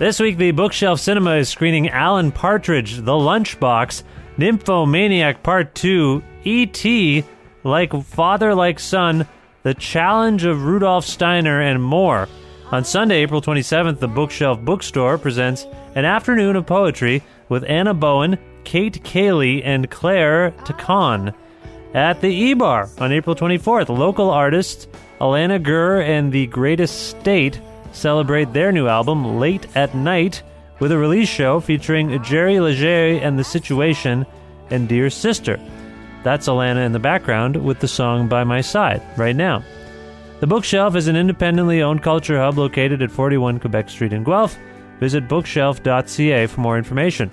This week, the Bookshelf Cinema is screening Alan Partridge, The Lunchbox, Nymphomaniac Part 2, E.T., Like Father Like Son, The Challenge of Rudolf Steiner, and more. On Sunday, April 27th, the Bookshelf Bookstore presents an afternoon of poetry with Anna Bowen, Kate Cayley, and Claire Tacon. At the E-Bar on April 24th, local artists Alana Gurr and The Greatest State celebrate their new album, Late at Night, with a release show featuring Jerry Leger and The Situation and Dear Sister. That's Alana in the background with the song By My Side right now. The Bookshelf is an independently owned culture hub located at 41 Quebec Street in Guelph. Visit bookshelf.ca for more information.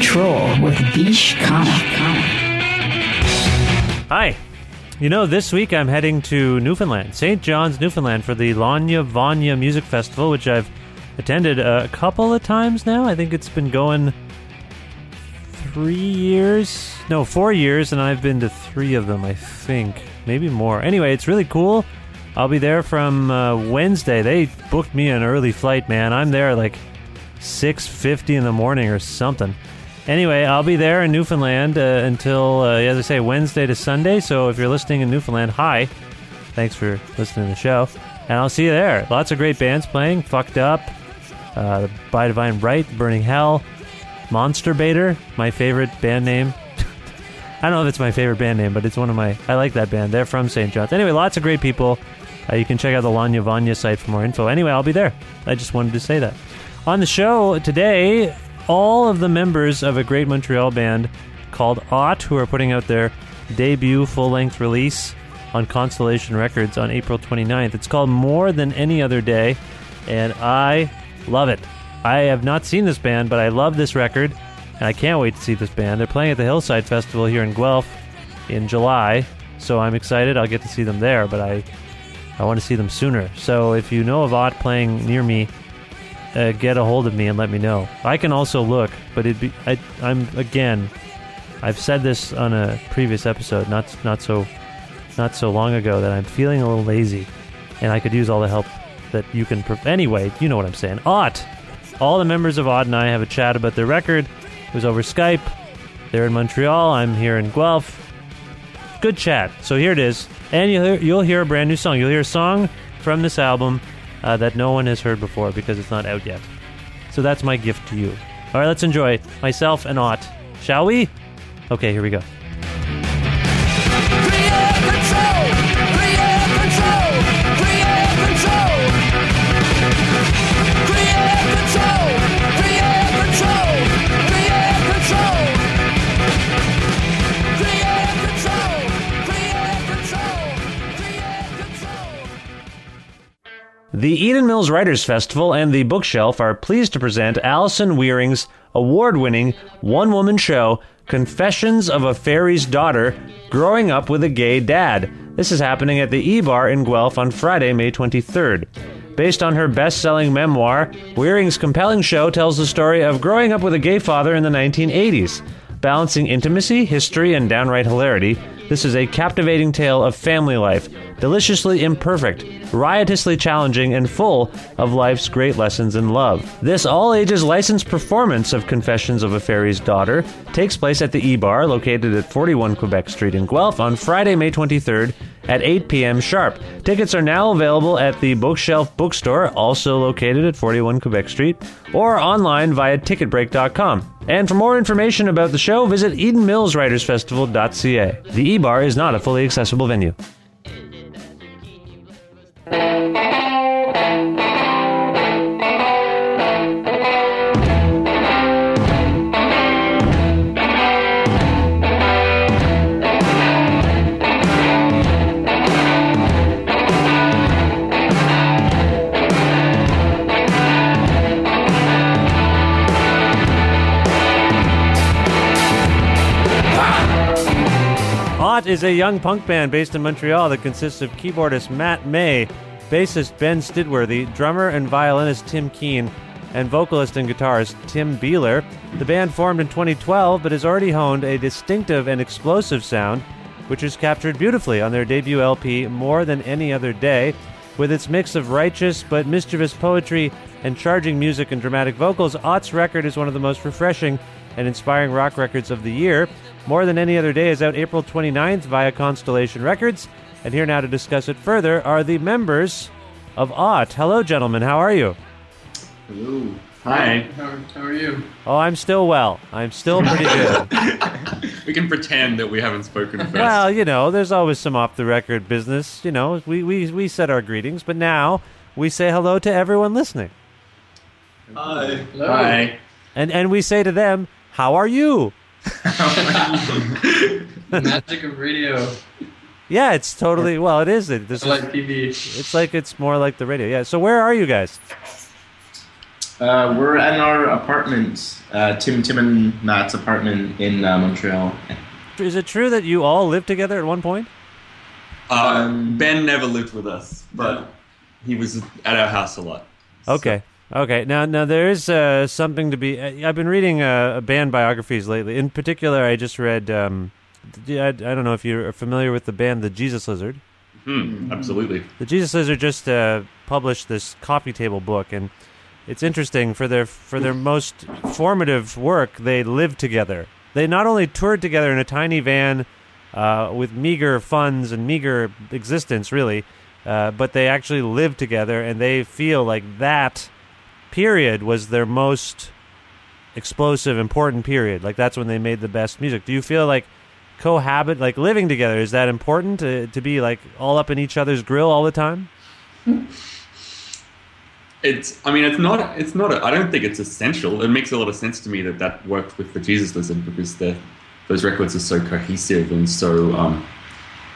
Control with Vish Khanna. Hi. You know, this week I'm heading to Newfoundland, St. John's, Newfoundland, for the Lawnya Vawnya Music Festival, which I've attended a couple of times now. I think it's been going three years, no, four years, and I've been to three of them, I think, maybe more. Anyway, it's really cool. I'll be there from uh, Wednesday. They booked me an early flight, man. I'm there like 6:50 in the morning or something. Anyway, I'll be there in Newfoundland uh, until, uh, as I say, Wednesday to Sunday. So if you're listening in Newfoundland, hi. Thanks for listening to the show. And I'll see you there. Lots of great bands playing. Fucked Up, uh, By Divine Right, Burning Hell, Monster Baiter, my favorite band name. I don't know if it's my favorite band name, but it's one of my. I like that band. They're from St. John's. Anyway, lots of great people. Uh, you can check out the Lawnya Vawnya site for more info. Anyway, I'll be there. I just wanted to say that. On the show today, all of the members of a great Montreal band called Ought, who are putting out their debut full length release on Constellation Records on April 29th. It's called More Than Any Other Day, and I love it. I have not seen this band, but I love this record, and I can't wait to see this band. They're playing at the Hillside Festival here in Guelph in July, so I'm excited. I'll get to see them there, but I I want to see them sooner. So if you know of Ought playing near me, uh, get a hold of me and let me know. I can also look, but it'd be I, I'm again. I've said this on a previous episode, not not so not so long ago, that I'm feeling a little lazy, and I could use all the help that you can. Anyway, you know what I'm saying. Ought, all the members of Ought and I have a chat about their record. It was over Skype. They're in Montreal. I'm here in Guelph. Good chat. So here it is, and you'll hear, you'll hear a brand new song. You'll hear a song from this album uh, that no one has heard before because it's not out yet. So that's my gift to you. All right, let's enjoy myself and Ought, shall we? Okay, here we go. The Eden Mills Writers Festival and the Bookshelf are pleased to present Alison Wearing's award winning one woman show, Confessions of a Fairy's Daughter Growing Up with a Gay Dad. This is happening at the E Bar in Guelph on Friday, May 23rd. Based on her best selling memoir, Wearing's compelling show tells the story of growing up with a gay father in the 1980s. Balancing intimacy, history, and downright hilarity, this is a captivating tale of family life, deliciously imperfect, riotously challenging, and full of life's great lessons in love. This all ages licensed performance of Confessions of a Fairy's Daughter takes place at the E Bar, located at 41 Quebec Street in Guelph, on Friday, May 23rd at 8 p.m. sharp. Tickets are now available at the Bookshelf Bookstore, also located at 41 Quebec Street, or online via ticketbreak.com. And for more information about the show, visit EdenMillsWritersFestival.ca. The E Bar is not a fully accessible venue. Is a young punk band based in Montreal that consists of keyboardist Matt May, bassist Ben Stidworthy, drummer and violinist Tim Keen, and vocalist and guitarist Tim Beeler. The band formed in 2012 but has already honed a distinctive and explosive sound, which is captured beautifully on their debut LP More Than Any Other Day. With its mix of righteous but mischievous poetry and charging music and dramatic vocals, Ought's record is one of the most refreshing and inspiring rock records of the year. More Than Any Other Day is out April 29th via Constellation Records. And here now to discuss it further are the members of Ought. Hello, gentlemen. How are you? Hello. Hi. How, how are you? Oh, I'm still well. I'm still pretty good. We can pretend that we haven't spoken first. well, you know, there's always some off the record business. You know, we, we, we said our greetings, but now we say hello to everyone listening. Hi. Hello. Hi. And, and we say to them, How are you? Magic of radio. Yeah, it's totally, well, it is. It, this I is, like TV. it's like it's more like the radio. Yeah. So where are you guys? Uh, we're in our apartment, uh, Tim, Tim and Matt's apartment in uh, Montreal. Is it true that you all lived together at one point? Um, ben never lived with us, but he was at our house a lot. Okay. Okay. Now, now there is uh, something to be. I- I've been reading uh, band biographies lately. In particular, I just read. Um, I, I don't know if you're familiar with the band, the Jesus Lizard. Hmm, absolutely. The Jesus Lizard just uh, published this coffee table book, and it's interesting for their for their most formative work. They lived together. They not only toured together in a tiny van uh, with meager funds and meager existence, really, uh, but they actually lived together, and they feel like that period was their most explosive, important period. Like that's when they made the best music. Do you feel like cohabit, like living together, is that important to, to be like all up in each other's grill all the time? It's. I mean, it's not. It's not. I don't think it's essential. It makes a lot of sense to me that that worked with the Jesus Lizard because the those records are so cohesive and so um,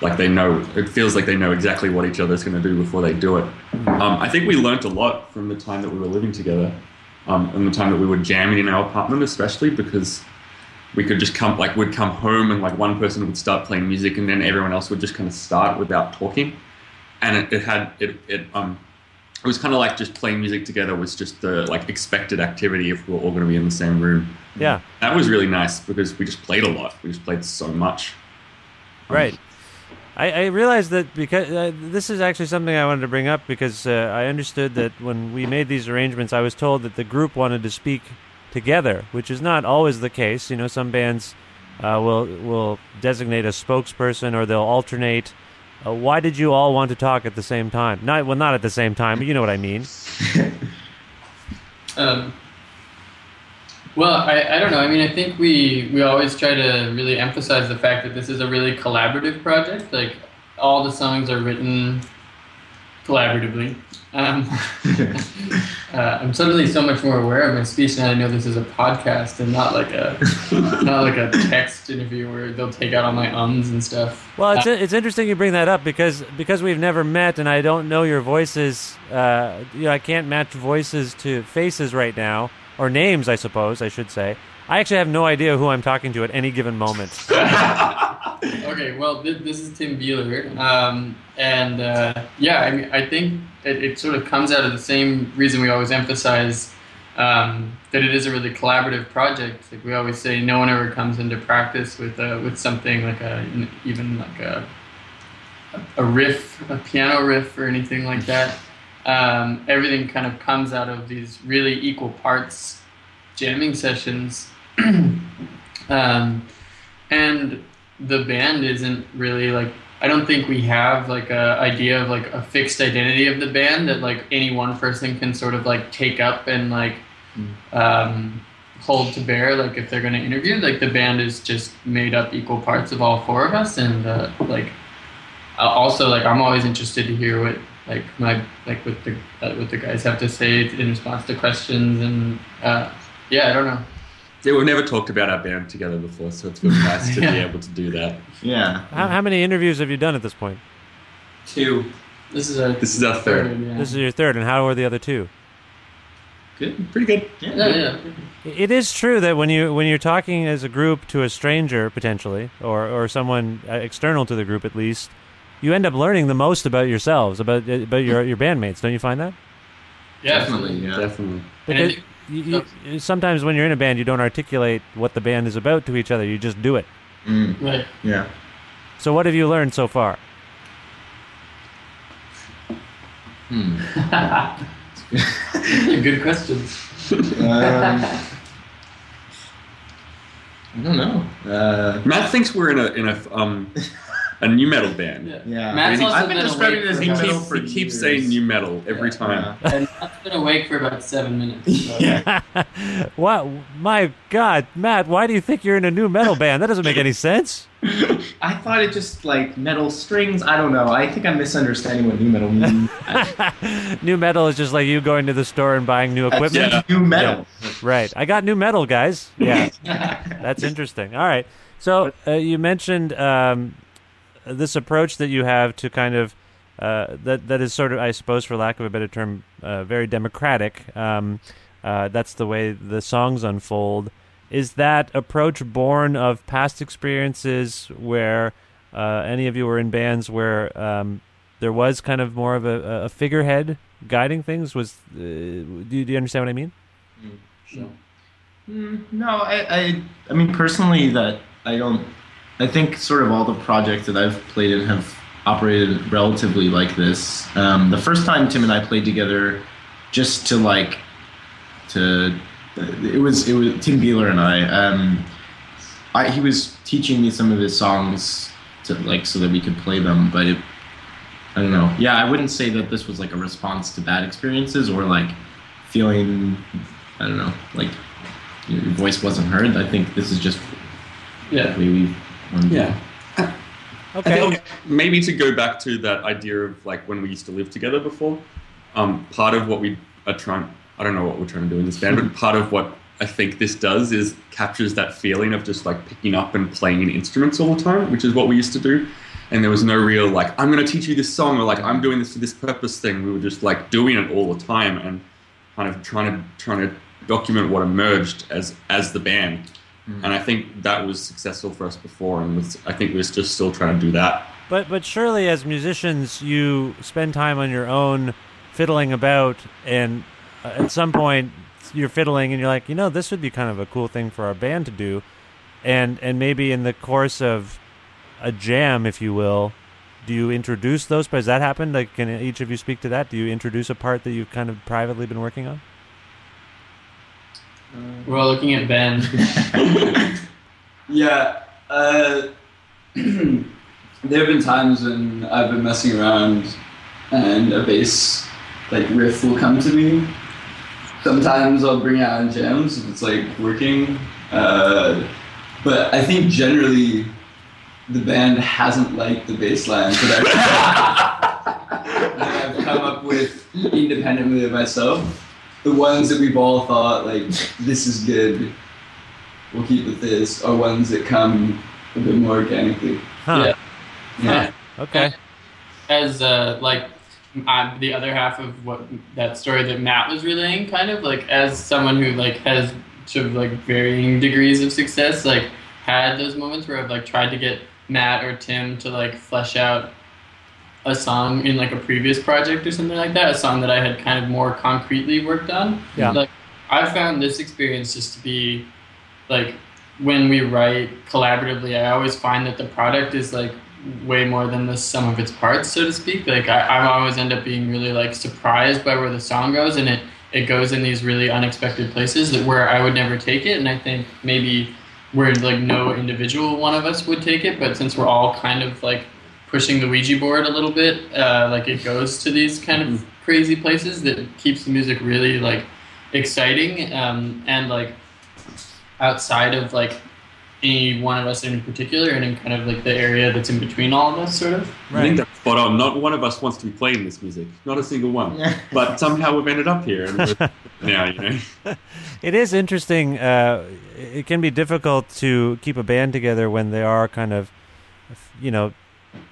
like they know. It feels like they know exactly what each other's going to do before they do it. Um, I think we learnt a lot from the time that we were living together, um, and the time that we were jamming in our apartment, especially because we could just come like we'd come home and like one person would start playing music and then everyone else would just kind of start without talking and it, it had it, it um it was kind of like just playing music together was just the like expected activity if we were all going to be in the same room Yeah, that was really nice because we just played a lot we just played so much right. I, I realized that because uh, this is actually something I wanted to bring up because uh, I understood that when we made these arrangements, I was told that the group wanted to speak together, which is not always the case. You know, some bands uh, will will designate a spokesperson or they'll alternate. Uh, why did you all want to talk at the same time? Not well, not at the same time, but you know what I mean. Um, well, I, I don't know. I mean, I think we, we always try to really emphasize the fact that this is a really collaborative project. Like, all the songs are written collaboratively. Um, uh, I'm suddenly so much more aware of my speech now. I know this is a podcast and not like a not like a text interview where they'll take out all my ums and stuff. Well, it's it's interesting you bring that up because because we've never met and I don't know your voices. Uh, you know, I can't match voices to faces right now or names, I suppose I should say. I actually have no idea who I'm talking to at any given moment. Okay, well, this, this is Tim Beeler, um, and uh, yeah, I mean, I think it, it sort of comes out of the same reason we always emphasize um, that it is a really collaborative project. Like we always say, no one ever comes into practice with uh, with something like a even like a a riff, a piano riff, or anything like that. Um, everything kind of comes out of these really equal parts jamming sessions. um, and the band isn't really like I don't think we have like a idea of like a fixed identity of the band that like any one person can sort of like take up and like um, hold to bear like if they're going to interview like the band is just made up equal parts of all four of us and uh, like uh, also like I'm always interested to hear what like my like what the uh, what the guys have to say in response to questions and uh, yeah I don't know Yeah, we've never talked about our band together before, so it's really nice to be able to do that. Yeah. How, how many interviews have you done at this point? two this is our This is our third. yeah. This is your third, and how are the other two? Good. Pretty good. Yeah. yeah yeah It is true that when you when you're talking as a group to a stranger potentially, or or someone uh, external to the group at least, you end up learning the most about yourselves, about about your your bandmates. Don't you find that? Definitely. Yeah. Definitely. And I Because you, you, sometimes when you're in a band, you don't articulate what the band is about to each other. You just do it. Mm, right yeah. So what have you learned so far? Hmm. good questions Um, I don't know. Uh, Matt thinks we're in a in a um a new metal band. yeah, yeah. Matt's Really? also I've been been describing awake it as for He new metal keeps, for he keeps saying new metal every Yeah. time. and Matt's been awake for about seven minutes so- Yeah. What? My God, Matt, why do you think you're in a new metal band? That doesn't make any sense. I thought it just like metal strings. I don't know. I think I'm misunderstanding what new metal means. new metal is just like you going to the store and buying new equipment. Yeah. new metal. Right. I got new metal, guys. Yeah. That's interesting. All right. So uh, you mentioned um, this approach that you have to kind of uh, that that is sort of, I suppose, for lack of a better term, uh, very democratic. Um, uh, that's the way the songs unfold. Is that approach born of past experiences where uh, any of you were in bands where um, there was kind of more of a, a figurehead guiding things? Was uh, do, you, do you understand what I mean? Mm, no, I, I, I mean personally, that I don't. I think sort of all the projects that I've played in have operated relatively like this. Um, the first time Tim and I played together, just to like, to, it was it was Tim Beeler and I. Um, I he was teaching me some of his songs to like so that we could play them, but it. I don't know. Yeah, I wouldn't say that this was like a response to bad experiences or like feeling. I don't know, like your voice wasn't heard. I think this is just yeah we wanted to- Yeah. I Okay. think maybe to go back to that idea of like when we used to live together before, um, part of what we are trying, I don't know what we're trying to do in this band, but part of what I think this does is captures that feeling of just like picking up and playing instruments all the time, which is what we used to do. And there was no real like, I'm going to teach you this song or like, I'm doing this for this purpose thing. We were just like doing it all the time and kind of trying to, trying to document what emerged as, as the band. And I think that was successful for us before. And I think we're just still trying to do that. But but surely as musicians you spend time on your own fiddling about and uh, at some point you're fiddling and you're like, you know, this would be kind of a cool thing for our band to do. And and maybe in the course of a jam, if you will, do you introduce those? Does that happened? Like can each of you speak to that? Do you introduce a part that you've kind of privately been working on? We're all looking at Ben Yeah. Uh, there have been times when I've been messing around and a bass like riff will come to me. Sometimes I'll bring out jams if it's like working. Uh, but I think generally the band hasn't liked the bass lines that I've come up with independently of myself. The ones that we've all thought like this is good we'll keep with this are ones that come a bit more organically. Huh. yeah Okay. as uh, like I'm the other half of what that story that Matt was relaying, kind of like as someone who like has sort of like varying degrees of success. Like had those moments where I've like tried to get Matt or Tim to like flesh out a song in like a previous project or something like that, a song that I had kind of more concretely worked on. Yeah. Like I found this experience just to be like when we write collaboratively, I always find that the product is like way more than the sum of its parts, so to speak. Like I, I always end up being really like surprised by where the song goes, and it it goes in these really unexpected places that where I would never take it. And I think maybe where like no individual one of us would take it, but since we're all kind of like pushing the Ouija board a little bit, uh, like it goes to these kind of crazy places that keeps the music really like exciting um, and like outside of like any one of us in particular and in kind of like the area that's in between all of us sort of I think that's spot on. Not one of us wants to be playing this music. Not a single one. yeah. but somehow we've ended up here. And we're, now, you know. It is interesting. Uh, it can be difficult to keep a band together when they are kind of, you know,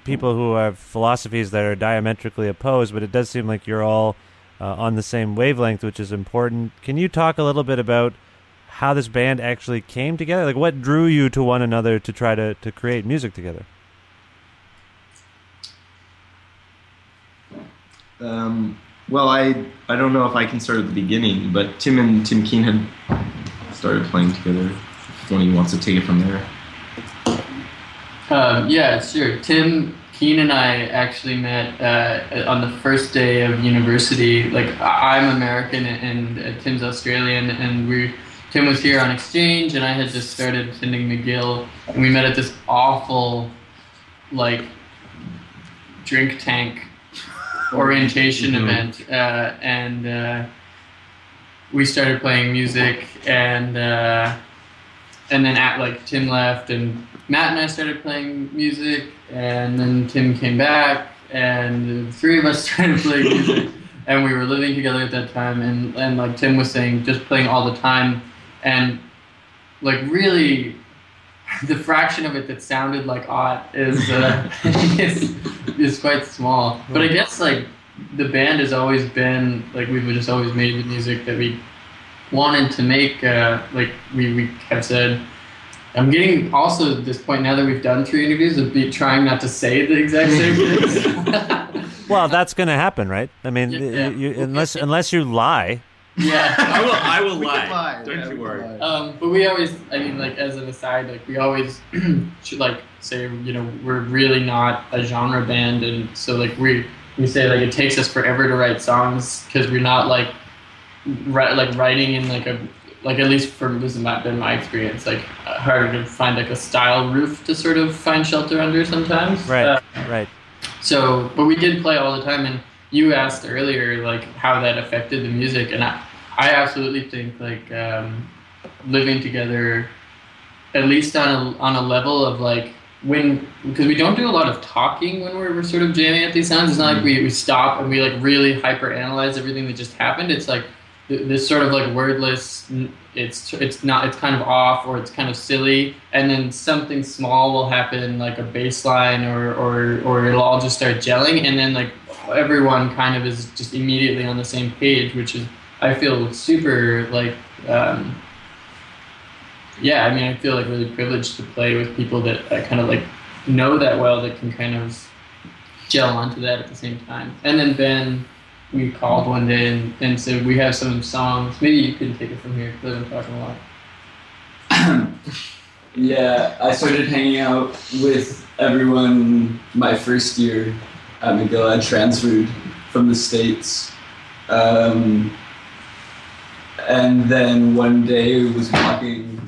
people who have philosophies that are diametrically opposed. But it does seem like you're all uh, on the same wavelength, which is important. Can you talk a little bit about how this band actually came together? Like, what drew you to one another to try to, to create music together? Um, well, I I don't know if I can start at the beginning, but Tim and Tim Keen had started playing together. If one of you wants to take it from there. Um, yeah, sure. Tim Keen and I actually met uh, on the first day of university. Like I'm American and uh, Tim's Australian, and we Tim was here on exchange, and I had just started attending McGill, and we met at this awful, like, drink tank orientation Mhm. event, uh, and uh, we started playing music, and uh, and then at like Tim left, and Matt and I started playing music, and then Tim came back, and the three of us started playing music, and we were living together at that time, and and like Tim was saying, just playing all the time, and like really. The fraction of it that sounded like art is uh, is, is quite small, but I guess like the band has always been like we've just always made the music that we wanted to make. Uh, like we, we have said, I'm getting also at this point now that we've done three interviews of be trying not to say the exact same things. Well, that's going to happen, right? I mean, Yeah. you, you, unless unless you lie. yeah. I will, I will lie. lie, Don't yeah, you worry. Um, but we always, I mean, like as an aside, like we always should like say, you know, we're really not a genre band, and so like we we say like it takes us forever to write songs because we're not like ri- like writing in like a like at least for this has been my experience like uh, harder to find like a style roof to sort of find shelter under sometimes. Right, Uh, right. so, but we did play all the time, and you asked earlier like how that affected the music, and I, I absolutely think like um, living together, at least on a on a level of like when because we don't do a lot of talking when we're, we're sort of jamming at these sounds. It's not like we, we stop and we like really hyper analyze everything that just happened. It's like this sort of like wordless. It's it's not it's kind of off or it's kind of silly, and then something small will happen like a bass line or or or it'll all just start gelling, and then like everyone kind of is just immediately on the same page, which is I feel super like. Um, yeah, I mean, I feel like really privileged to play with people that I kind of like know that well that can kind of gel onto that at the same time. And then Ben, we called one day and, and said we have some songs. Maybe you can take it from here because I've been talking a lot. Yeah, I started hanging out with everyone my first year at McGill. I transferred from the States. Um, and then one day I was walking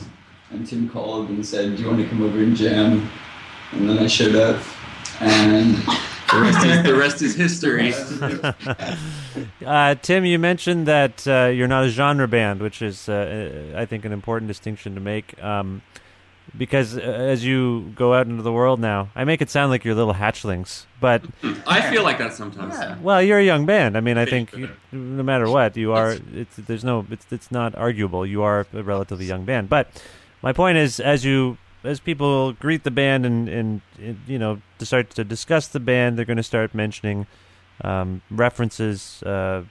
and Tim called and said, Do you want to come over and jam? And then I showed up and The rest is, the rest is history. Uh, Tim, you mentioned that uh, you're not a genre band, which is, uh, uh, I think, an important distinction to make. Um, because uh, as you go out into the world now, I make it sound like you're little hatchlings, but I feel like that sometimes. well, you're a young band. I mean, I think you, no matter what, you are. It's there's no. It's it's not arguable. You are a relatively young band. But my point is, as you as people greet the band and and, and you know to start to discuss the band, they're going to start mentioning um, references. Uh,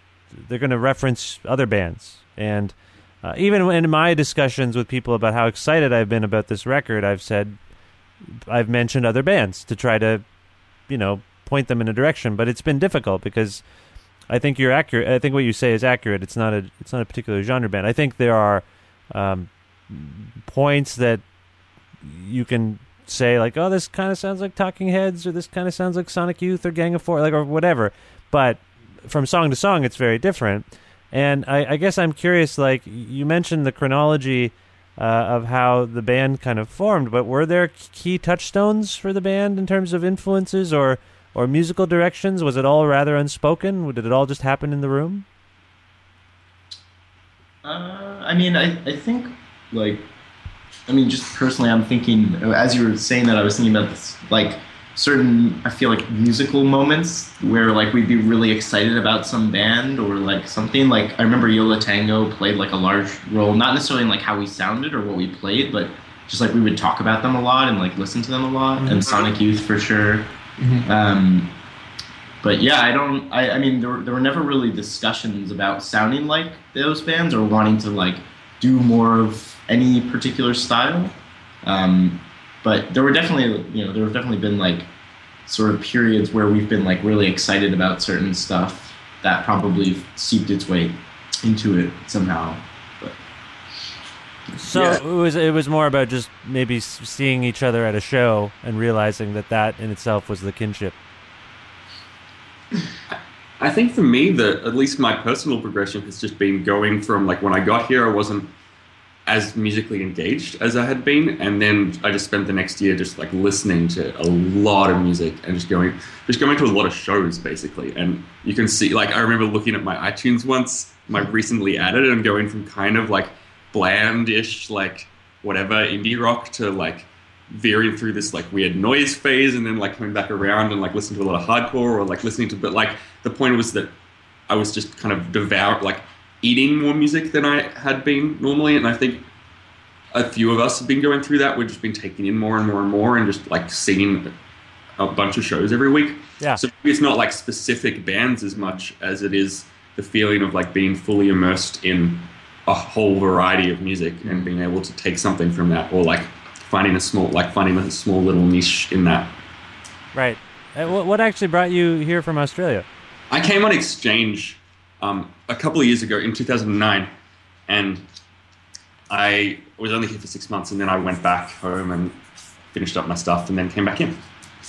they're going to reference other bands, and uh, even in my discussions with people about how excited I've been about this record, I've said I've mentioned other bands to try to, you know, point them in a direction. But it's been difficult because I think you're accurate. I think what you say is accurate. It's not a it's not a particular genre band. I think there are um, points that you can say like, oh, this kind of sounds like Talking Heads, or this kind of sounds like Sonic Youth, or Gang of Four, like or whatever. But from song to song, it's very different. And I, I guess I'm curious. Like you mentioned the chronology uh, of how the band kind of formed, but were there key touchstones for the band in terms of influences or or musical directions? Was it all rather unspoken? Did it all just happen in the room? Uh, I mean, I, I think, like, I mean, just personally, I'm thinking, as you were saying that, I was thinking about this, like, certain, I feel like musical moments where, like, we'd be really excited about some band or, like, something. Like, I remember Yo La Tengo played, like, a large role, not necessarily in, like, how we sounded or what we played, but just, like, we would talk about them a lot and, like, listen to them a lot. Mhm. And Sonic Youth, for sure. Um, but yeah, I don't. I, I mean, there were, there were never really discussions about sounding like those bands or wanting to like do more of any particular style. Um, but there were definitely, you know, there have definitely been like sort of periods where we've been like really excited about certain stuff that probably seeped its way into it somehow. But So Yeah. it was it was more about just maybe seeing each other at a show and realizing that that in itself was the kinship. I think for me, that at least my personal progression has just been going from like when I got here, I wasn't as musically engaged as I had been, and then I just spent the next year just like listening to a lot of music and just going, just going to a lot of shows basically. And you can see, like, I remember looking at my iTunes once, my recently added, and going from kind of like bland-ish, like whatever indie rock to like veering through this like weird noise phase and then like coming back around and like listening to a lot of hardcore or like listening to but like the point was that I was just kind of devour like eating more music than I had been normally and I think a few of us have been going through that we've just been taking in more and more and more and just like seeing a bunch of shows every week Yeah. so maybe it's not like specific bands as much as it is the feeling of like being fully immersed in a whole variety of music and being able to take something from that or like finding a small like finding a small little niche in that Right. What, what actually brought you here from Australia? i came on exchange um, a couple of years ago in 2009 and i was only here for six months and then i went back home and finished up my stuff and then came back in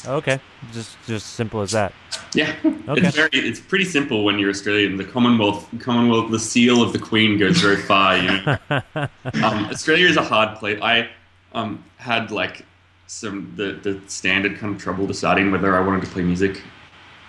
Okay, just just simple as that. Yeah, Okay. it's very it's pretty simple when you're Australian. The Commonwealth, Commonwealth, the seal of the Queen goes very far. You know, um, Australia is a hard place. I um, had like some the the standard kind of trouble deciding whether I wanted to play music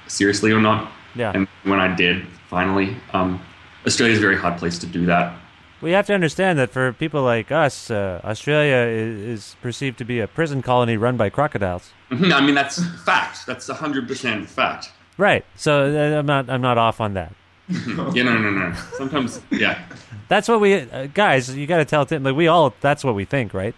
seriously or not. Yeah. and when I did, finally, um, Australia is a very hard place to do that. We have to understand that for people like us, uh, Australia is, is perceived to be a prison colony run by crocodiles. I mean, that's fact. That's hundred percent fact. Right. So uh, I'm not I'm not off on that. Yeah, no, no, no. Sometimes, yeah. That's what we uh, guys. You got to tell Tim. Like we all. That's what we think, right?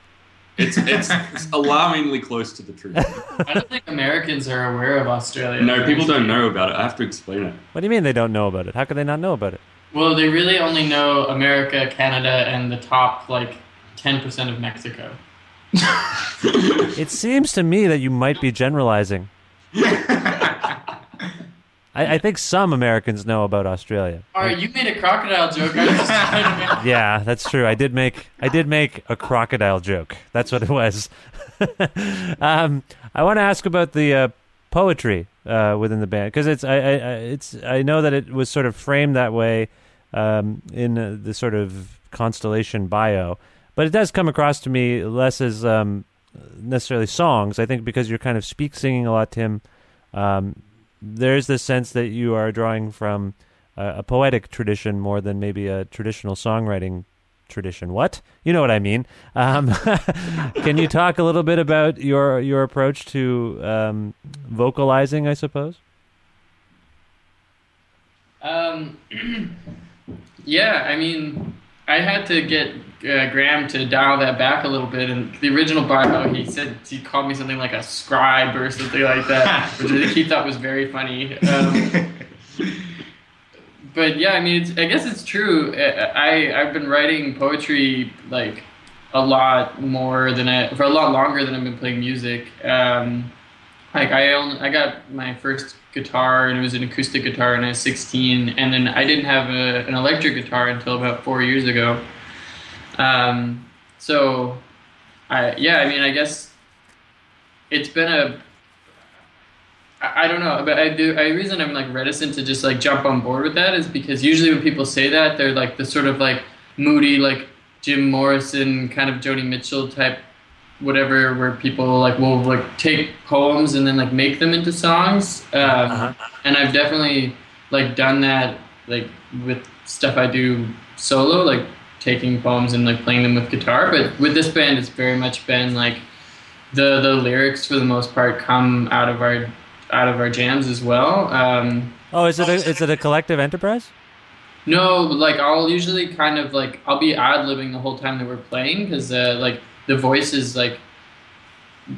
It's, it's it's alarmingly close to the truth. I don't think Americans are aware of Australia. No, people don't know about it. I have to explain it. What do you mean they don't know about it? How could they not know about it? Well, they really only know America, Canada, and the top like ten percent of Mexico. It seems to me that you might be generalizing. I, I think some Americans know about Australia. All right, you made a crocodile joke. I just trying to make. Yeah, that's true. I did make I did make a crocodile joke. That's what it was. um, I want to ask about the uh, poetry uh, within the band because it's I, I, I it's I know that it was sort of framed that way um, in uh, the sort of constellation bio, but it does come across to me less as um, necessarily songs. I think because you're kind of speak singing a lot, Tim. Um, there's this sense that you are drawing from uh, a poetic tradition more than maybe a traditional songwriting tradition. What? You know what I mean. Um, can you talk a little bit about your your approach to um, vocalizing? I suppose. Um, yeah, I mean, I had to get uh, Graham to dial that back a little bit. And the original bio, he said he called me something like a scribe or something like that, which I think he thought was very funny. Um, but yeah, I mean, it's, I guess it's true. I I've been writing poetry like a lot more than I for a lot longer than I've been playing music. Um, like I only, I got my first guitar and it was an acoustic guitar and I was 16, and then I didn't have a, an electric guitar until about four years ago. Um, so, I yeah, I mean, I guess it's been a I don't know, but I do. I reason I'm like reticent to just like jump on board with that is because usually when people say that, they're like the sort of like moody, like Jim Morrison kind of Joni Mitchell type, whatever, where people like will like take poems and then like make them into songs. Um, And I've definitely like done that like with stuff I do solo, like taking poems and like playing them with guitar. But with this band, it's very much been like the the lyrics for the most part come out of our out of our jams as well. Um, Oh, is it a, is it a collective enterprise? no, like I'll usually kind of like I'll be ad libbing the whole time that we're playing because uh, like the voice is like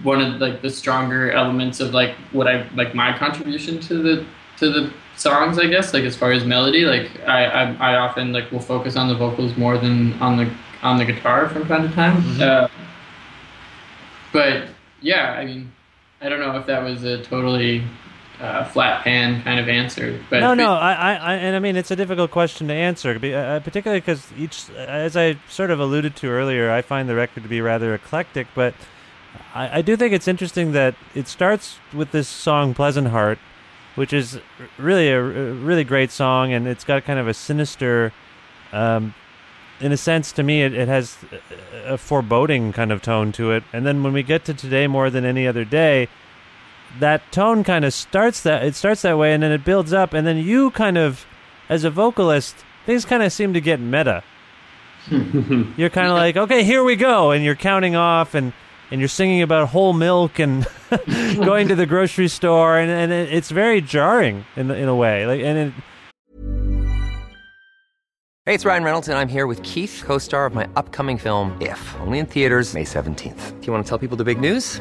one of like the stronger elements of like what I like my contribution to the to the songs I guess like as far as melody like I I, I often like will focus on the vocals more than on the on the guitar from time to time. Uh, but yeah, I mean I don't know if that was a totally uh, flat pan kind of answer, but no, no, I, I, I, and I mean it's a difficult question to answer, uh, particularly because each, as I sort of alluded to earlier, I find the record to be rather eclectic. But I, I do think it's interesting that it starts with this song "Pleasant Heart," which is really a, a really great song, and it's got kind of a sinister, um, in a sense, to me, it, it has a foreboding kind of tone to it. And then when we get to today, more than any other day, that tone kind of starts that it starts that way and then it builds up and then you kind of as a vocalist things kind of seem to get meta you're kind of like okay here we go and you're counting off and and you're singing about whole milk and going to the grocery store and, and it, it's very jarring in in a way like and it, Hey, it's Ryan Reynolds, and I'm here with Keith, co star of my upcoming film, If, only in theaters, May 17th. Do you want to tell people the big news?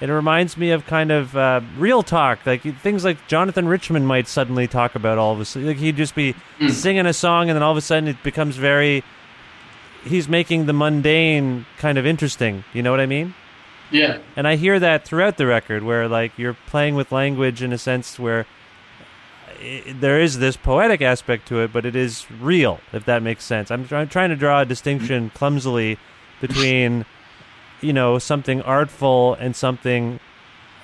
It reminds me of kind of uh, real talk like things like jonathan richman might suddenly talk about all of a sudden like he'd just be singing a song and then all of a sudden it becomes very he's making the mundane kind of interesting you know what i mean yeah. And I hear that throughout the record, where like you're playing with language in a sense where i there is this poetic aspect to it, but it is real, if that makes sense. I'm, I'm trying to draw a distinction clumsily between, you know, something artful and something,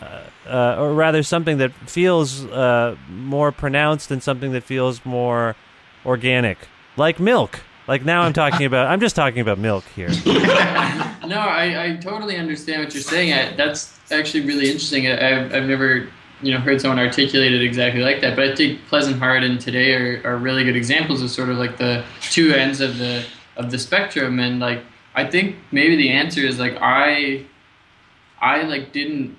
uh, uh, or rather something that feels uh, more pronounced and something that feels more organic, like milk. Like now I'm talking about, I'm just talking about milk here. No, I, I totally understand what you're saying. I, that's actually really interesting. I, I've, I've never you know heard someone articulate it exactly like that. But I think Pleasant Heart and Today are, are really good examples of sort of like the two ends of the of the spectrum. And like I think maybe the answer is like I I like didn't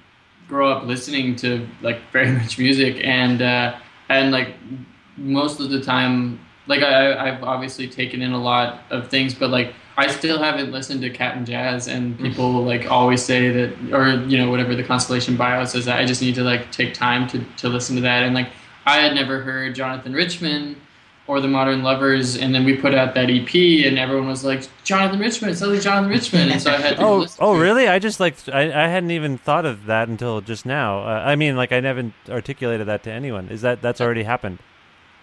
grow up listening to like very much music. And uh, and like most of the time like I, I've obviously taken in a lot of things, but like I still haven't listened to Cap'n Jazz, and people like always say that, or you know whatever the Constellation bio says that I just need to like take time to to listen to that, and like I had never heard Jonathan Richman or the Modern Lovers, and then we put out that EP, and everyone was like Jonathan Richman, it sounds like Jonathan Richman, and so I had to oh, oh, really? I just like I, I hadn't even thought of that until just now. Uh, I mean, like I never articulated that to anyone. Is that that's already happened?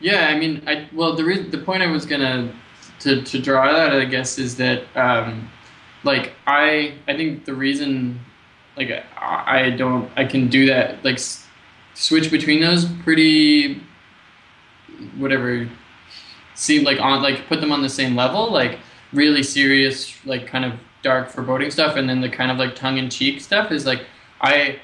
Yeah, I mean, I well, the re- the point I was gonna to to draw that, I guess, is that um, like I I think the reason like I, I don't I can do that like s- switch between those pretty whatever seem like on like put them on the same level like really serious like kind of dark foreboding stuff and then the kind of like tongue-in-cheek stuff is like i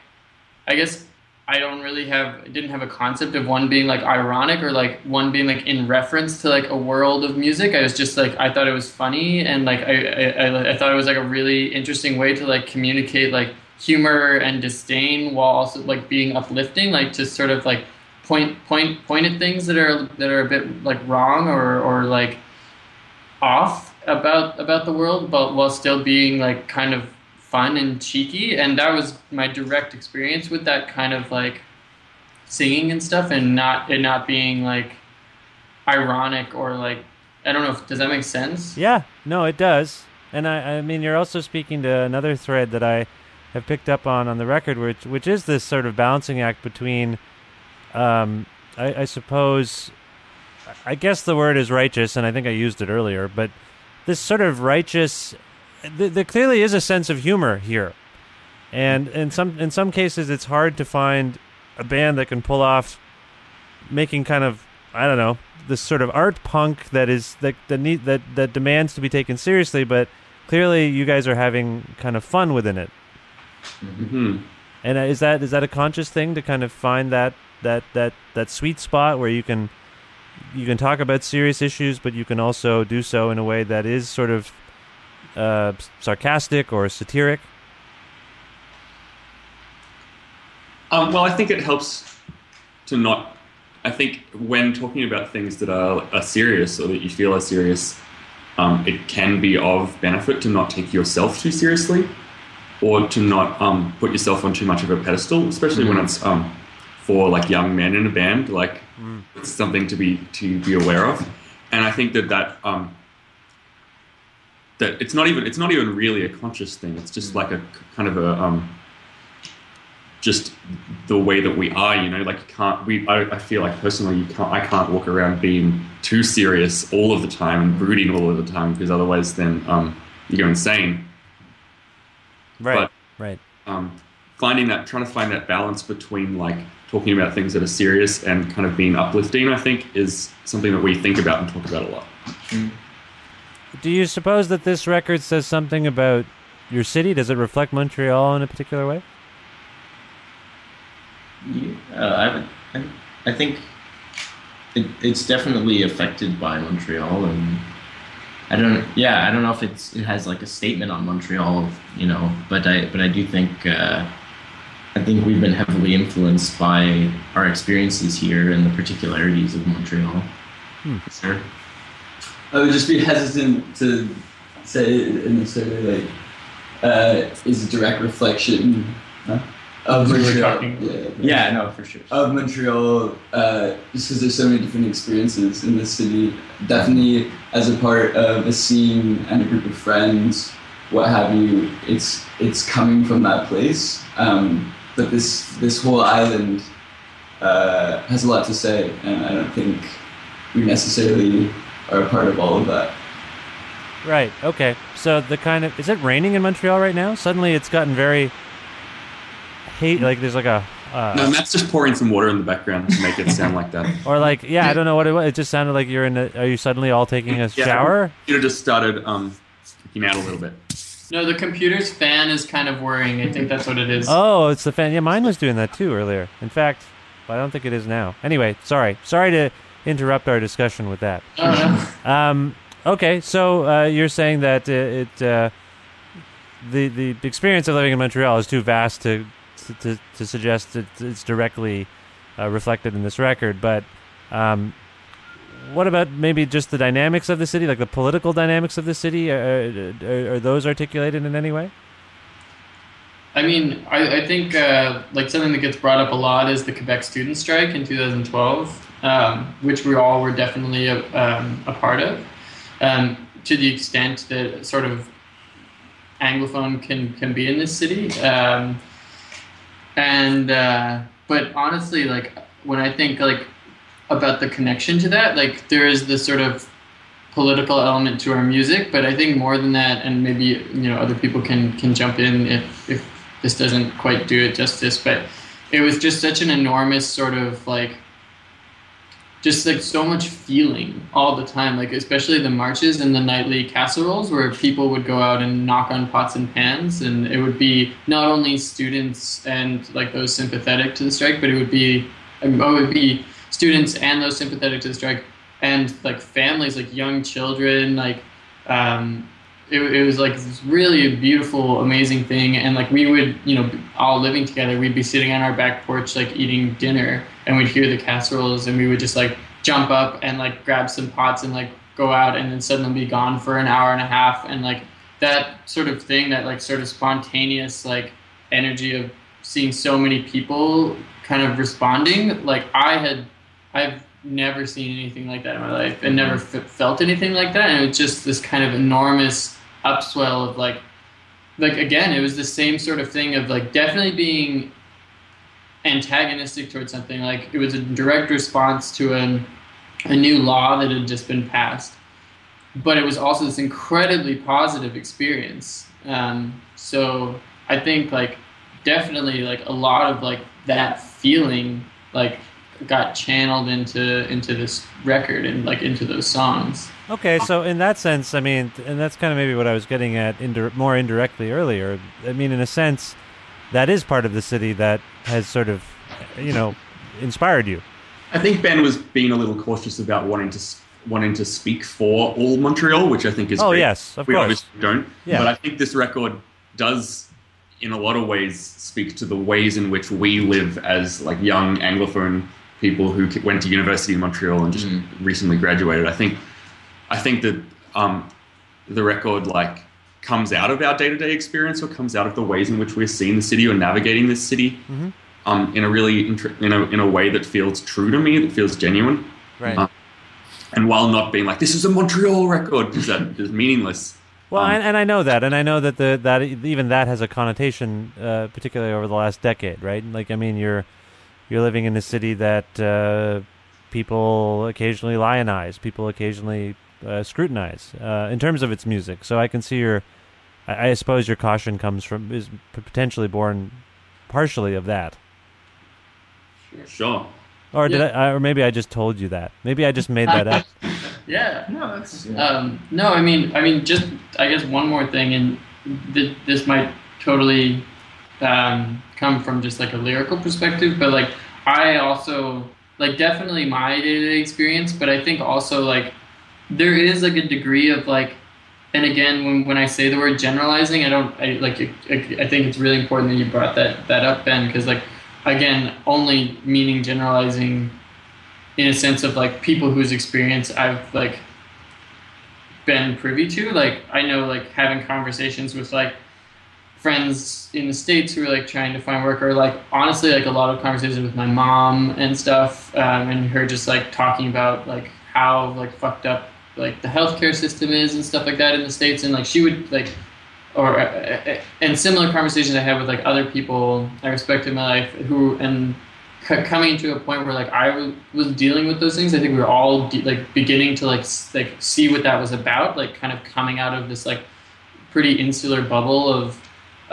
i guess i don't really have didn't have a concept of one being like ironic or like one being like in reference to like a world of music. I was just like i thought it was funny and like i, I, I thought it was like a really interesting way to like communicate like humor and disdain while also like being uplifting like to sort of like point point point at things that are that are a bit like wrong or or like off about about the world, but while still being like kind of fun and cheeky. And that was my direct experience with that kind of like singing and stuff, and not it not being like ironic or like I don't know. if Does that make sense? Yeah, no, it does. And I, I mean, you're also speaking to another thread that I have picked up on on the record, which which is this sort of balancing act between, um, I, I suppose, I guess the word is righteous, and I think I used it earlier, but this sort of righteous, th- there clearly is a sense of humor here, and in some in some cases, it's hard to find a band that can pull off making kind of I don't know this sort of art punk that is that that need that that demands to be taken seriously, but clearly you guys are having kind of fun within it. hmm And uh, is that is that a conscious thing to kind of find that that that that sweet spot where you can you can talk about serious issues, but you can also do so in a way that is sort of uh, sarcastic or satiric. Um, well, I think it helps to not. I think when talking about things that are, are serious or that you feel are serious, um, it can be of benefit to not take yourself too seriously or to not um, put yourself on too much of a pedestal, especially when it's um, for like young men in a band. Like it's something to be to be aware of, and I think that that um, that it's not even it's not even really a conscious thing. It's just like a kind of a um, just the way that we are, you know, like you can't. We, I, I feel like personally, you can't. I can't walk around being too serious all of the time and brooding all of the time because otherwise, then um, you go insane. Right. But, right. Um, finding that, trying to find that balance between like talking about things that are serious and kind of being uplifting, I think, is something that we think about and talk about a lot. Do you suppose that this record says something about your city? Does it reflect Montreal in a particular way? Yeah, uh, I, I, I think it, it's definitely affected by Montreal, and I don't. Yeah, I don't know if it's it has like a statement on Montreal, you know. But I but I do think uh, I think we've been heavily influenced by our experiences here and the particularities of Montreal. Hmm. For Sure. I would just be hesitant to say it necessarily like uh, is a direct reflection of We were Montreal. talking- Yeah, Yeah, no, for sure. of Montreal, uh, just because there's so many different experiences in this city. Definitely, as a part of a scene and a group of friends, what have you, it's it's coming from that place. Um, but this this whole island uh, has a lot to say, and I don't think we necessarily are a part of all of that. Right. Okay. So the kind of is it raining in Montreal right now? Suddenly it's gotten very hate. Like there's like a uh, No, Matt's just pouring some water in the background to make it sound like that. or like yeah, I don't know what it was. It just sounded like you're in. A, are you suddenly all taking a Yeah, shower? You just started um, freaking out a little bit. No, the computer's fan is kind of worrying. I think that's what it is. Oh, it's the fan. Yeah, mine was doing that too earlier. In fact, I don't think it is now. Anyway, sorry. Sorry to interrupt our discussion with that. Oh, no. Um, okay, so uh, you're saying that uh, it uh, the the experience of living in Montreal is too vast to to, to, to suggest that it's directly uh, reflected in this record. But um, what about maybe just the dynamics of the city, like the political dynamics of the city? Are, are, are those articulated in any way? I mean, I, I think uh, like something that gets brought up a lot is the Quebec student strike in 2012, um, which we all were definitely a, um, a part of, um, to the extent that sort of anglophone can can be in this city. Um, and uh, but honestly, like when I think like about the connection to that, like there is this sort of political element to our music, but I think more than that, and maybe you know other people can can jump in if if this doesn't quite do it justice, but it was just such an enormous sort of like just like so much feeling all the time like especially the marches and the nightly casseroles where people would go out and knock on pots and pans and it would be not only students and like those sympathetic to the strike but it would be oh, it would be students and those sympathetic to the strike and like families like young children like um, it, it was like really a beautiful, amazing thing. And like we would, you know, all living together, we'd be sitting on our back porch, like eating dinner, and we'd hear the casseroles, and we would just like jump up and like grab some pots and like go out, and then suddenly be gone for an hour and a half, and like that sort of thing, that like sort of spontaneous like energy of seeing so many people kind of responding. Like I had, I've never seen anything like that in my life and never f- felt anything like that. And it was just this kind of enormous upswell of like like again it was the same sort of thing of like definitely being antagonistic towards something. Like it was a direct response to an, a new law that had just been passed. But it was also this incredibly positive experience. Um, so i think like definitely like a lot of like that feeling like got channeled into into this record and like into those songs. Okay, so in that sense, I mean, and that's kind of maybe what I was getting at indir- more indirectly earlier. I mean, in a sense, that is part of the city that has sort of, you know, inspired you. I think Ben was being a little cautious about wanting to wanting to speak for all Montreal, which I think is oh great. yes, of we course. obviously don't. Yeah. But I think this record does, in a lot of ways, speak to the ways in which we live as like young Anglophone people who went to university in Montreal and just recently graduated. I think, I think that um, the record like comes out of our day to day experience or comes out of the ways in which we're seeing the city or navigating this city Mhm. um, in a really intr- in a in a way that feels true to me, that feels genuine. Right. Um, and while not being like this is a Montreal record, because that is meaningless. Well, Um, and, and I know that, and I know that the that even that has a connotation, uh, particularly over the last decade, right? Like, I mean, you're you're living in a city that uh, people occasionally lionize, people occasionally uh, scrutinize uh, in terms of its music. So I can see your, I, I suppose your caution comes from is potentially born partially of that. Sure. Or did Yeah. I, or maybe I just told you that. Maybe I just made that up. Yeah. No, that's Um, no, I mean, I mean, just I guess one more thing, and th- this might totally um, come from just like a lyrical perspective, but like I also like definitely my day to day experience, but I think also like there is like a degree of like, and again, when when I say the word generalizing, I don't I like I, I think it's really important that you brought that that up, Ben, because like again, only meaning generalizing in a sense of like people whose experience I've like been privy to. Like I know like having conversations with like friends in the states who are like trying to find work, or like honestly like a lot of conversations with my mom and stuff, um, and her just like talking about like how like fucked up like the healthcare system is and stuff like that in the states, and like she would like. Or uh, uh, and similar conversations I had with like other people I respect in my life who and c- coming to a point where like I w- was dealing with those things. I think we were all de- like beginning to like s- like see what that was about. Like kind of coming out of this like pretty insular bubble of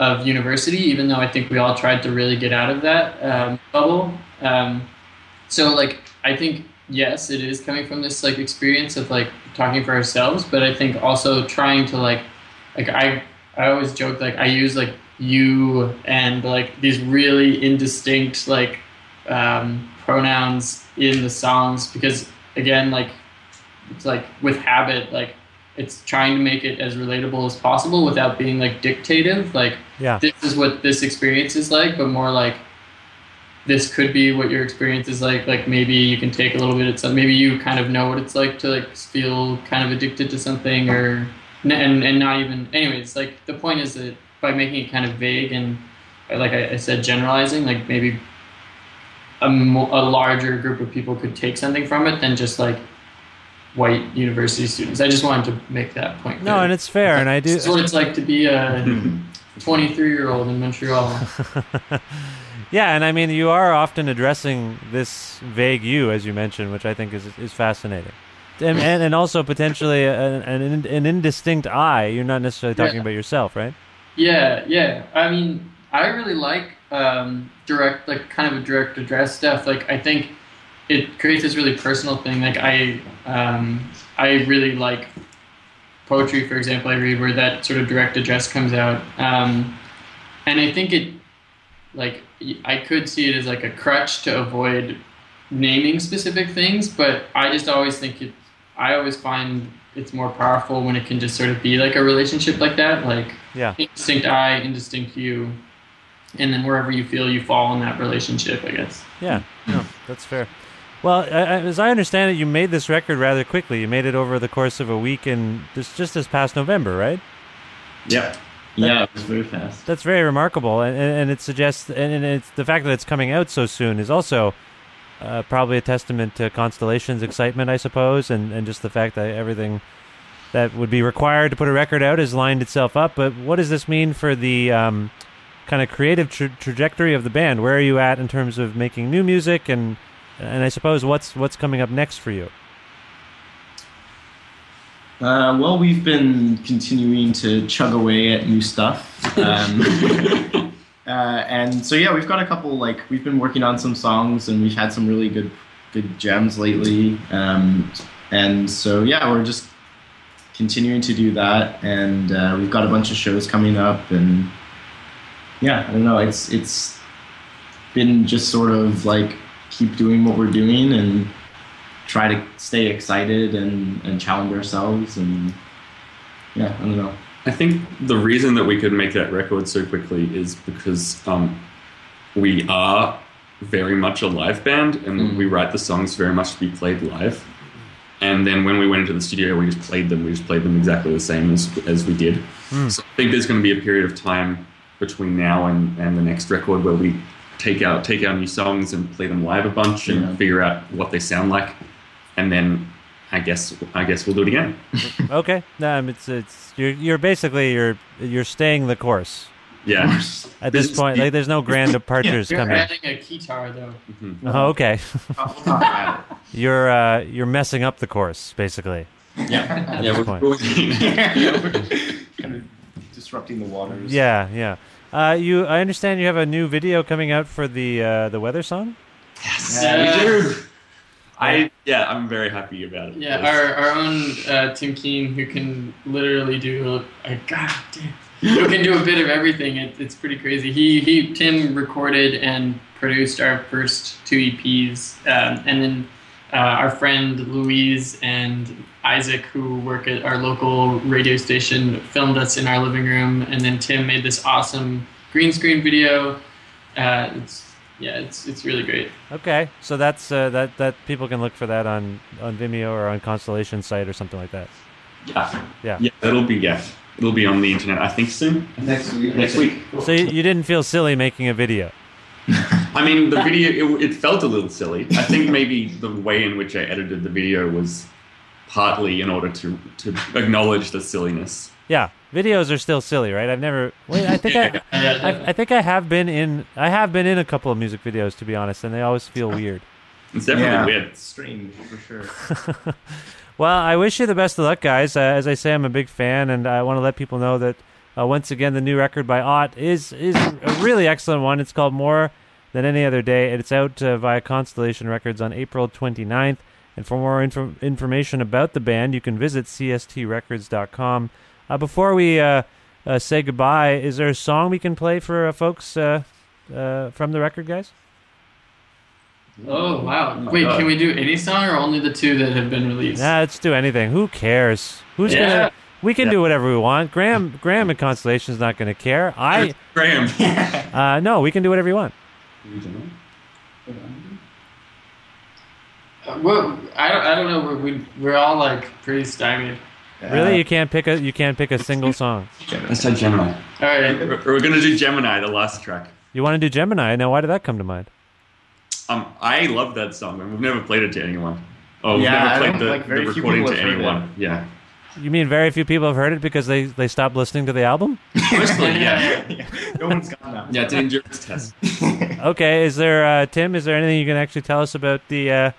of university. Even though I think we all tried to really get out of that um, bubble. Um, so like I think yes, it is coming from this like experience of like talking for ourselves, but I think also trying to like like I I always joke like I use like you and like these really indistinct like um, pronouns in the songs because again like it's like with habit like it's trying to make it as relatable as possible without being like dictative like Yeah. this is what this experience is like but more like this could be what your experience is like like maybe you can take a little bit of some maybe you kind of know what it's like to like feel kind of addicted to something or and and not even anyways like the point is that by making it kind of vague and like I, I said generalizing like maybe a, mo- a larger group of people could take something from it than just like white university students i just wanted to make that point No, clear. and it's fair, and I do. It's what it's like to be a 23 year old in montreal Yeah, and I mean, you are often addressing this vague you, as you mentioned, which I think is is fascinating. and, and and also potentially an, an an indistinct I. You're not necessarily talking Yeah. about yourself, right? Yeah, yeah. I mean, I really like um, direct, like kind of a direct address stuff. Like, I think it creates this really personal thing. Like, I, um, I really like poetry, for example. I read where that sort of direct address comes out, um, and I think it, like, I could see it as like a crutch to avoid naming specific things, but I just always think it. I always find it's more powerful when it can just sort of be like a relationship like that, like Yeah. indistinct I, indistinct you, and then wherever you feel you fall in that relationship, I guess. Yeah, no, that's fair. Well, I, I, as I understand it, you made this record rather quickly. You made it over the course of a week, and this just this past November, right? Yeah. Yeah, it was very fast. That's very remarkable, and, and, and it suggests, and, and it's the fact that it's coming out so soon is also uh, probably a testament to Constellation's excitement, I suppose, and, and just the fact that everything that would be required to put a record out has lined itself up. But what does this mean for the um, kind of creative tra- trajectory of the band? Where are you at in terms of making new music, and and I suppose what's what's coming up next for you? Uh, well, we've been continuing to chug away at new stuff. Um, uh, and so, yeah, we've got a couple, like, we've been working on some songs and we've had some really good, good gems lately. Um, and so, yeah, we're just continuing to do that. And uh, we've got a bunch of shows coming up. And yeah, I don't know, it's, it's been just sort of like keep doing what we're doing and try to stay excited and, and challenge ourselves and yeah, I don't know. I think the reason that we could make that record so quickly is because um, we are very much a live band and we write the songs very much to be played live. And then when we went into the studio, we just played them. We just played them exactly the same as, as we did. Hmm. So I think there's going to be a period of time between now and, and the next record where we take out take our new songs and play them live a bunch and Yeah. figure out what they sound like. And then I guess I guess we'll do it again. okay, um, it's it's you're you're basically you're you're staying the course. Yeah. At this This- point, like there's no grand departures You're coming. adding a guitar though. Oh, okay. you're uh, you're messing up the course, basically. Yeah. At Yeah, this we're- point. kind of disrupting the waters. Yeah, yeah. Uh, you, I understand you have a new video coming out for the uh, the weather song. Yeah, we do. I yeah, I'm very happy about it. Yeah, our, our own uh, Tim Keen, who can literally do a, god damn, who can do a bit of everything. It, it's pretty crazy. He he Tim recorded and produced our first two EPs, um, and then uh, our friend Louise and Isaac, who work at our local radio station, filmed us in our living room, and then Tim made this awesome green screen video. Uh, it's yeah, it's it's really great. Okay, so that's uh, that that people can look for that on on Vimeo or on Constellation site or something like that. Yeah. Yeah. Yeah, that'll be yeah. It'll be on the internet, I think soon. Next week. Next week. So you, you didn't feel silly making a video. I mean, the video it, it felt a little silly. I think maybe the way in which I edited the video was partly in order to to acknowledge the silliness. Yeah, videos are still silly, right? I've never. Wait, I think I, I, I think I have been in. I have been in a couple of music videos, to be honest, and they always feel weird. It's definitely Yeah. weird. Strange for sure. Well, I wish you the best of luck, guys. Uh, as I say, I'm a big fan, and I want to let people know that uh, once again, the new record by Ought is is a really excellent one. It's called More Than Any Other Day, and it's out uh, via Constellation Records on April 29th. And for more info- information about the band, you can visit cstrecords.com. Uh, before we uh, uh, say goodbye, is there a song we can play for uh, folks uh, uh, from the record, guys? Oh wow! my Wait, God. can we do any song or only the two that have been released? Nah, let's do anything. Who cares? Who's Yeah. gonna? We can Yeah. do whatever we want. Graham, Graham, and Constellation's not gonna care. I, Graham. uh, no, we can do whatever you want. Uh, well, I don't, I don't know. We're, we, we're all like pretty stymied. Really, you can't pick a, you can't pick a single song. Let's try Gemini. All right. We're, we're gonna do Gemini, the last track. You want to do Gemini? Now, why did that come to mind? Um, I love that song, and we've never played it to anyone. Oh, we've Yeah, I never played don't- the, like, very the few recording people to have heard anyone. Yeah. You mean very few people have heard it because they they stopped listening to the album? Mostly, yeah. no one's got that. Yeah, it's an endurance test. Okay, is there uh, Tim? Is there anything you can actually tell us about the uh,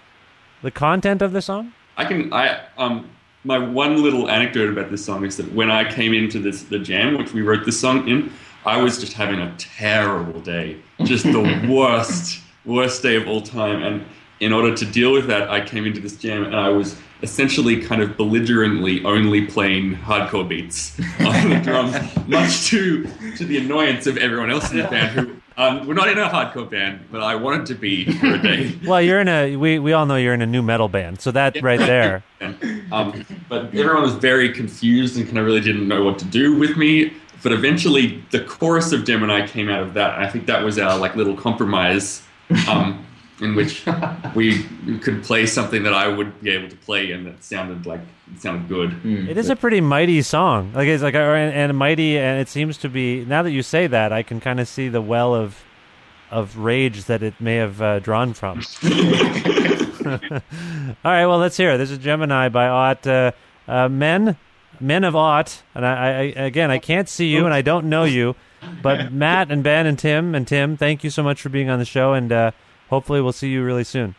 the content of the song? I can I um my one little anecdote about this song is that when I came into this the jam, which we wrote this song in, I was just having a terrible day, just the worst worst day of all time. And in order to deal with that, I came into this jam and I was essentially kind of belligerently only playing hardcore beats on the drums, much to to the annoyance of everyone else in the band who. Um, we're not in a hardcore band, but I wanted to be for a day. Well, you're in a we, we all know you're in a new metal band, so that right there. Um, but everyone was very confused and kind of really didn't know what to do with me. But eventually, the chorus of Gemini came out of that. I think that was our like little compromise, um, in which we could play something that I would be able to play, and that sounded like it sounded good. It is a pretty mighty song. Like it's like and, and mighty, and it seems to be. Now that you say that, I can kind of see the well of of rage that it may have uh, drawn from. All right, well, let's hear it. This is Gemini by Ought. Uh, uh, men, men of Ought, and I, I again, I can't see you and I don't know you, but Matt and Ben and Tim and Tim, thank you so much for being on the show, and uh, hopefully we'll see you really soon.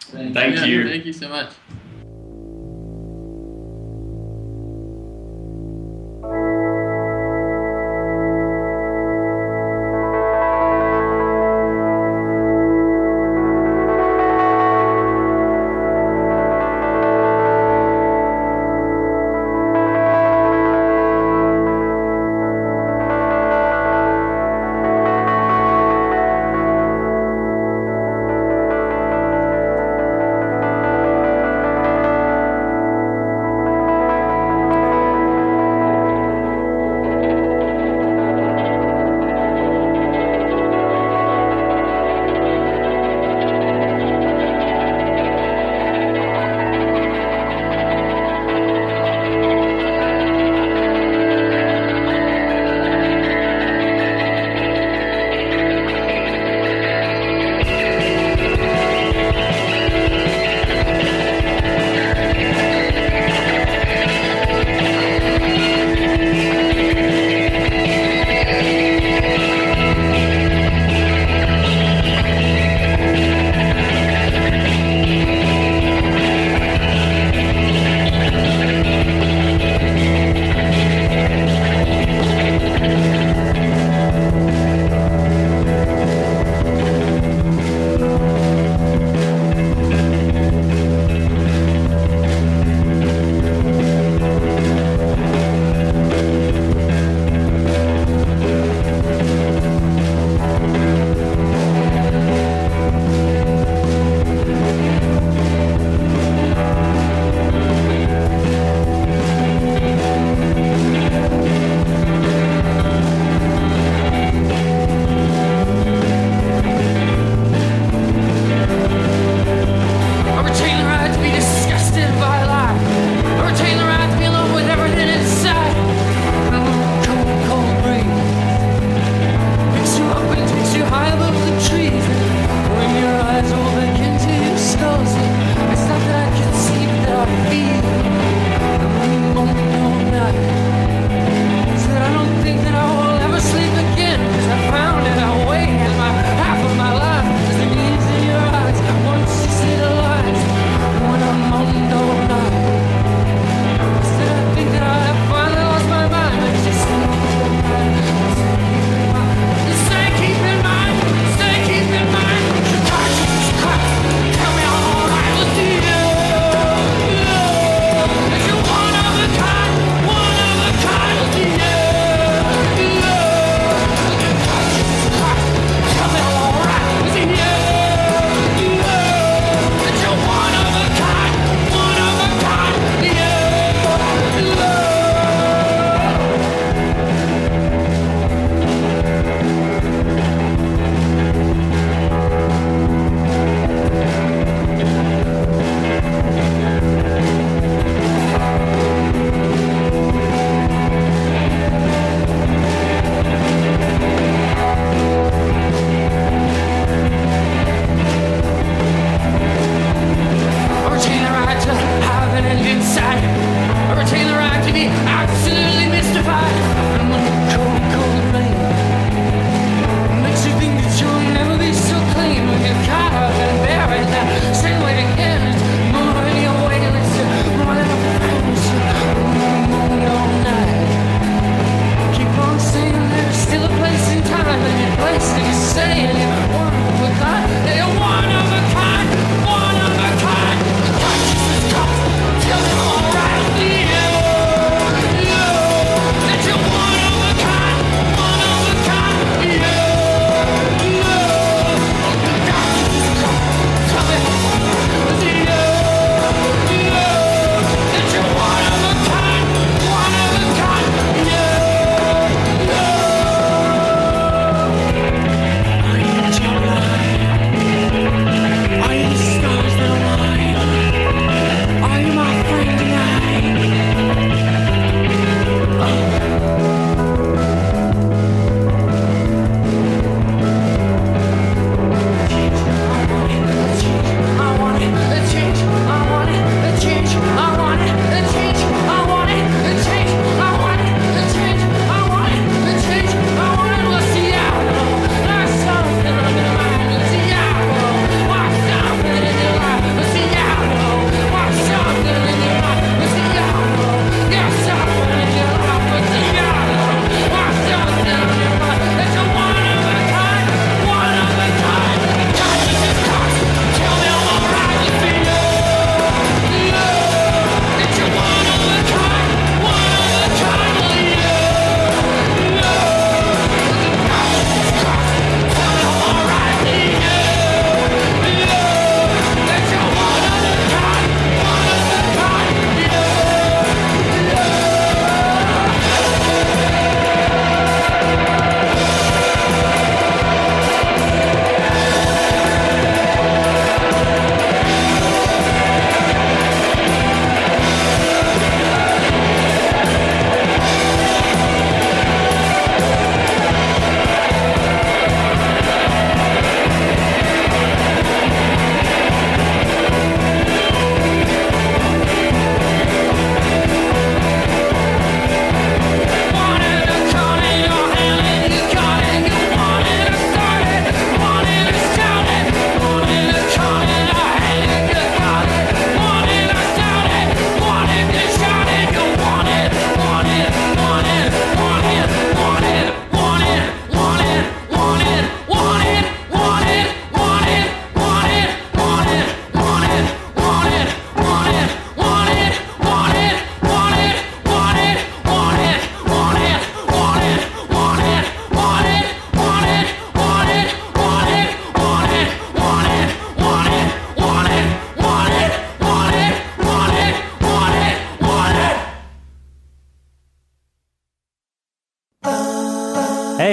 Thank Yeah, you. Thank you so much.